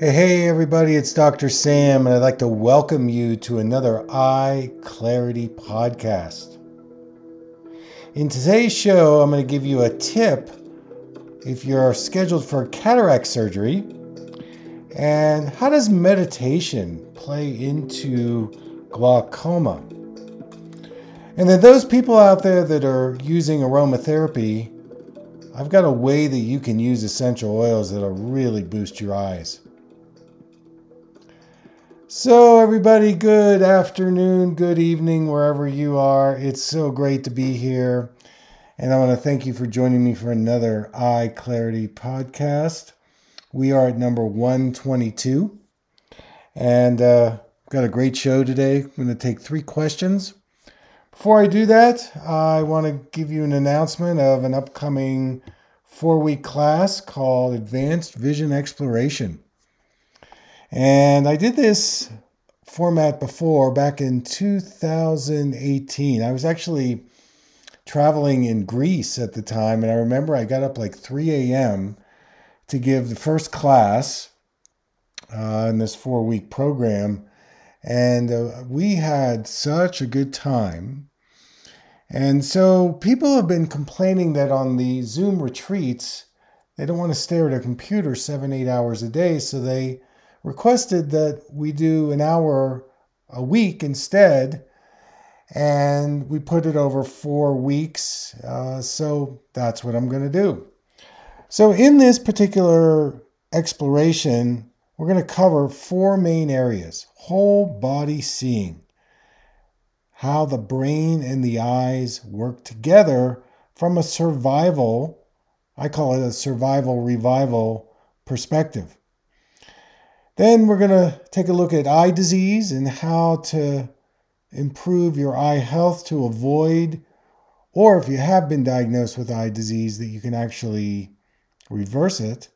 Hey, everybody, it's Dr. Sam, and I'd like to welcome you to another Eye Clarity podcast. In today's show, I'm going to give you a tip if you're scheduled for cataract surgery and how does meditation play into glaucoma. And then, those people out there that are using aromatherapy, I've got a way that you can use essential oils that'll really boost your eyes. So, everybody, good afternoon, good evening, wherever you are. It's so great to be here. And I want to thank you for joining me for another Eye Clarity podcast. We are at number 122. And uh, got a great show today. I'm going to take three questions. Before I do that, I want to give you an announcement of an upcoming four week class called Advanced Vision Exploration. And I did this format before back in 2018. I was actually traveling in Greece at the time, and I remember I got up like 3 a.m. to give the first class uh, in this four week program. And uh, we had such a good time. And so people have been complaining that on the Zoom retreats, they don't want to stare at a computer seven, eight hours a day. So they requested that we do an hour a week instead, and we put it over four weeks. Uh, so that's what I'm going to do. So, in this particular exploration, we're going to cover four main areas whole body seeing, how the brain and the eyes work together from a survival, I call it a survival revival perspective. Then we're going to take a look at eye disease and how to improve your eye health to avoid, or if you have been diagnosed with eye disease, that you can actually reverse it.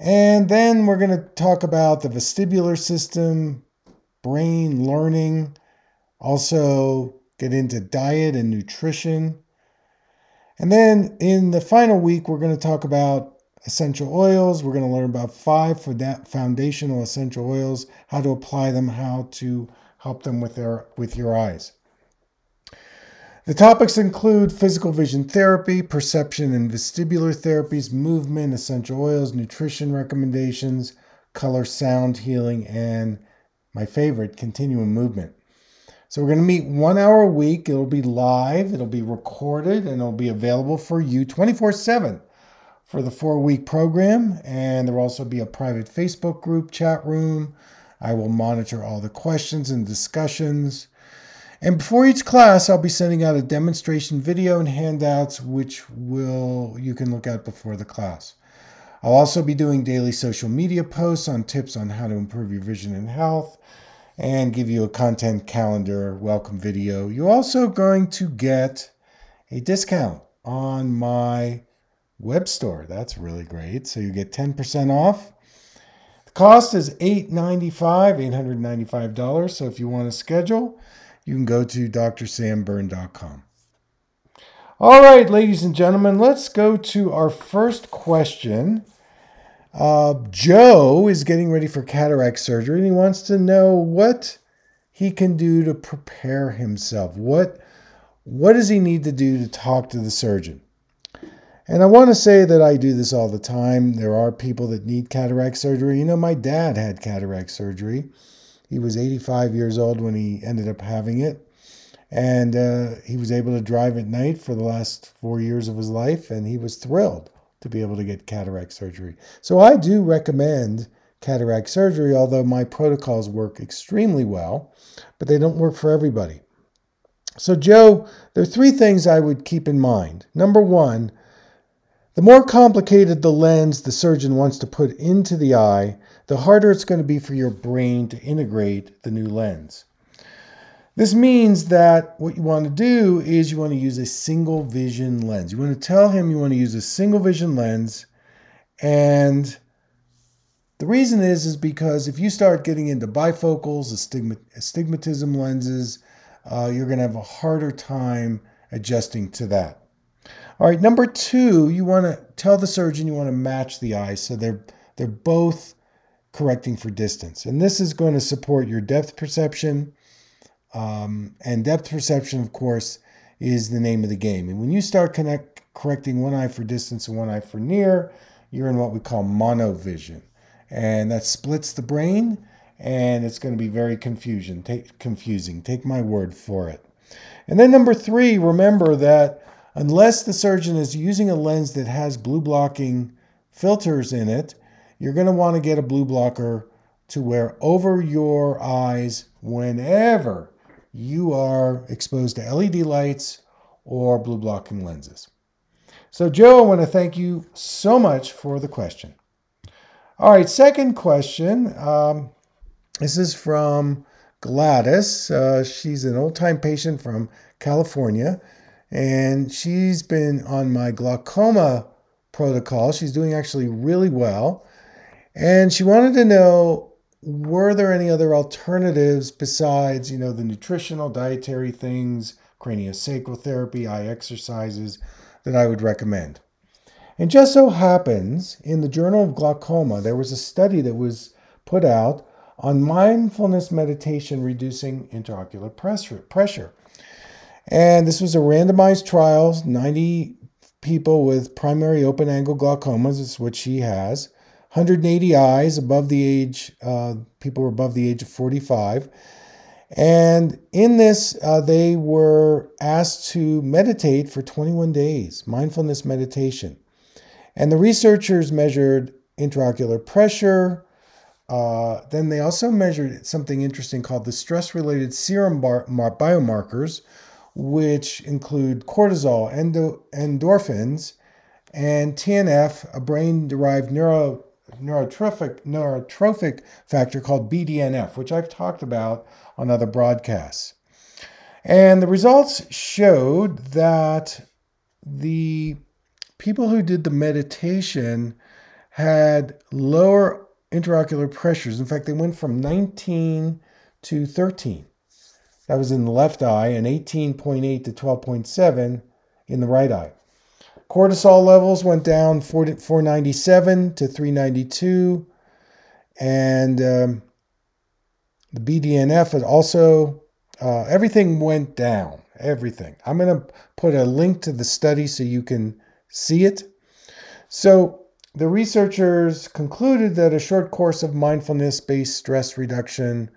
And then we're going to talk about the vestibular system, brain learning, also get into diet and nutrition. And then in the final week, we're going to talk about essential oils. We're going to learn about five foundational essential oils, how to apply them, how to help them with their with your eyes. The topics include physical vision therapy, perception and vestibular therapies, movement, essential oils, nutrition recommendations, color sound healing, and my favorite, continuum movement. So we're going to meet one hour a week. It'll be live, it'll be recorded, and it'll be available for you 24 7 for the four week program. And there will also be a private Facebook group, chat room. I will monitor all the questions and discussions. And before each class, I'll be sending out a demonstration video and handouts, which will you can look at before the class. I'll also be doing daily social media posts on tips on how to improve your vision and health and give you a content calendar welcome video. You're also going to get a discount on my web store. That's really great. So you get 10% off. The cost is 895, $895. So if you want to schedule, you can go to drsamberne.com. All right, ladies and gentlemen, let's go to our first question. Uh, Joe is getting ready for cataract surgery and he wants to know what he can do to prepare himself. What, what does he need to do to talk to the surgeon? And I want to say that I do this all the time. There are people that need cataract surgery. You know, my dad had cataract surgery. He was 85 years old when he ended up having it. And uh, he was able to drive at night for the last four years of his life. And he was thrilled to be able to get cataract surgery. So I do recommend cataract surgery, although my protocols work extremely well, but they don't work for everybody. So, Joe, there are three things I would keep in mind. Number one, the more complicated the lens the surgeon wants to put into the eye, the harder it's going to be for your brain to integrate the new lens. This means that what you want to do is you want to use a single vision lens. You want to tell him you want to use a single vision lens and the reason is is because if you start getting into bifocals, astigmatism lenses, uh, you're going to have a harder time adjusting to that. All right, number two, you want to tell the surgeon you want to match the eyes so they're they're both correcting for distance. And this is going to support your depth perception. Um, and depth perception, of course, is the name of the game. And when you start connect, correcting one eye for distance and one eye for near, you're in what we call monovision. And that splits the brain, and it's going to be very confusion, take, confusing. Take my word for it. And then number three, remember that unless the surgeon is using a lens that has blue blocking filters in it, you're going to want to get a blue blocker to wear over your eyes whenever you are exposed to LED lights or blue blocking lenses. So, Joe, I want to thank you so much for the question. All right, second question. Um, this is from Gladys. Uh, she's an old time patient from California, and she's been on my glaucoma protocol. She's doing actually really well. And she wanted to know were there any other alternatives besides, you know, the nutritional, dietary things, craniosacral therapy, eye exercises that I would recommend? And just so happens, in the Journal of Glaucoma, there was a study that was put out on mindfulness meditation reducing intraocular pressure. And this was a randomized trial, 90 people with primary open angle glaucomas, is what she has. 180 eyes above the age, uh, people were above the age of 45. And in this, uh, they were asked to meditate for 21 days, mindfulness meditation. And the researchers measured intraocular pressure. Uh, then they also measured something interesting called the stress related serum bar- biomarkers, which include cortisol, endo- endorphins, and TNF, a brain derived neuro, neurotrophic, neurotrophic factor called BDNF, which I've talked about on other broadcasts. And the results showed that the people who did the meditation had lower intraocular pressures. In fact, they went from 19 to 13. That was in the left eye, and 18.8 to 12.7 in the right eye. Cortisol levels went down 497 to 392, and um, the BDNF also, uh, everything went down. Everything. I'm going to put a link to the study so you can see it. So, the researchers concluded that a short course of mindfulness based stress reduction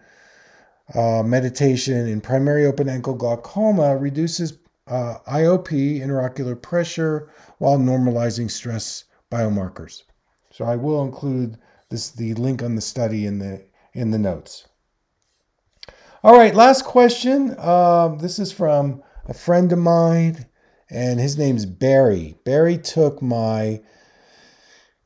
uh, meditation in primary open angle glaucoma reduces uh, IOP, intraocular pressure, while normalizing stress biomarkers. So I will include this the link on the study in the in the notes. All right, last question. Um, this is from a friend of mine, and his name's Barry. Barry took my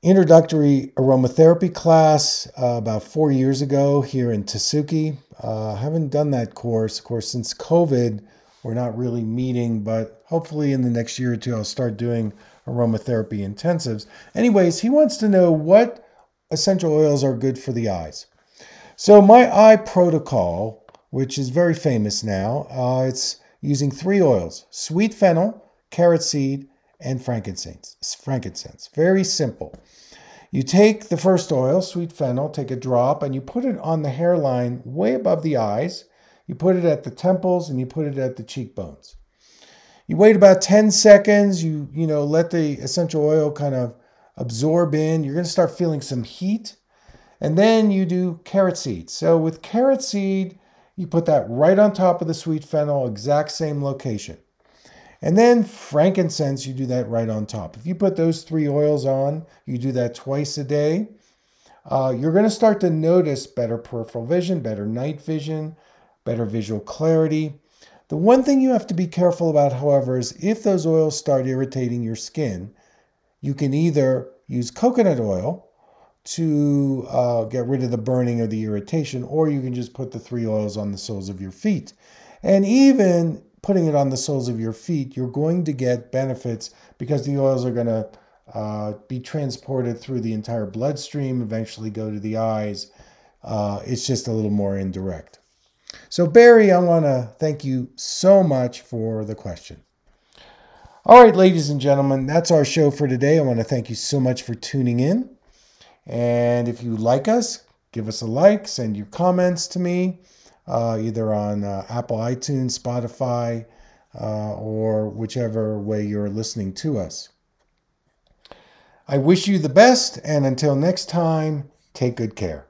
introductory aromatherapy class uh, about four years ago here in Tesuque. Uh, haven't done that course, of course, since COVID. We're not really meeting, but hopefully in the next year or two, I'll start doing aromatherapy intensives. Anyways, he wants to know what essential oils are good for the eyes. So, my eye protocol, which is very famous now, uh, it's using three oils sweet fennel, carrot seed, and frankincense. Frankincense. Very simple. You take the first oil, sweet fennel, take a drop, and you put it on the hairline way above the eyes. You put it at the temples and you put it at the cheekbones. You wait about 10 seconds, you you know, let the essential oil kind of absorb in. You're going to start feeling some heat. And then you do carrot seed. So with carrot seed, you put that right on top of the sweet fennel, exact same location. And then frankincense, you do that right on top. If you put those three oils on, you do that twice a day, uh, you're going to start to notice better peripheral vision, better night vision, better visual clarity. The one thing you have to be careful about, however, is if those oils start irritating your skin, you can either use coconut oil to uh, get rid of the burning or the irritation, or you can just put the three oils on the soles of your feet. And even putting it on the soles of your feet, you're going to get benefits because the oils are going to uh, be transported through the entire bloodstream, eventually go to the eyes. Uh, it's just a little more indirect. So, Barry, I want to thank you so much for the question. All right, ladies and gentlemen, that's our show for today. I want to thank you so much for tuning in. And if you like us, give us a like, send your comments to me, uh, either on uh, Apple iTunes, Spotify, uh, or whichever way you're listening to us. I wish you the best, and until next time, take good care.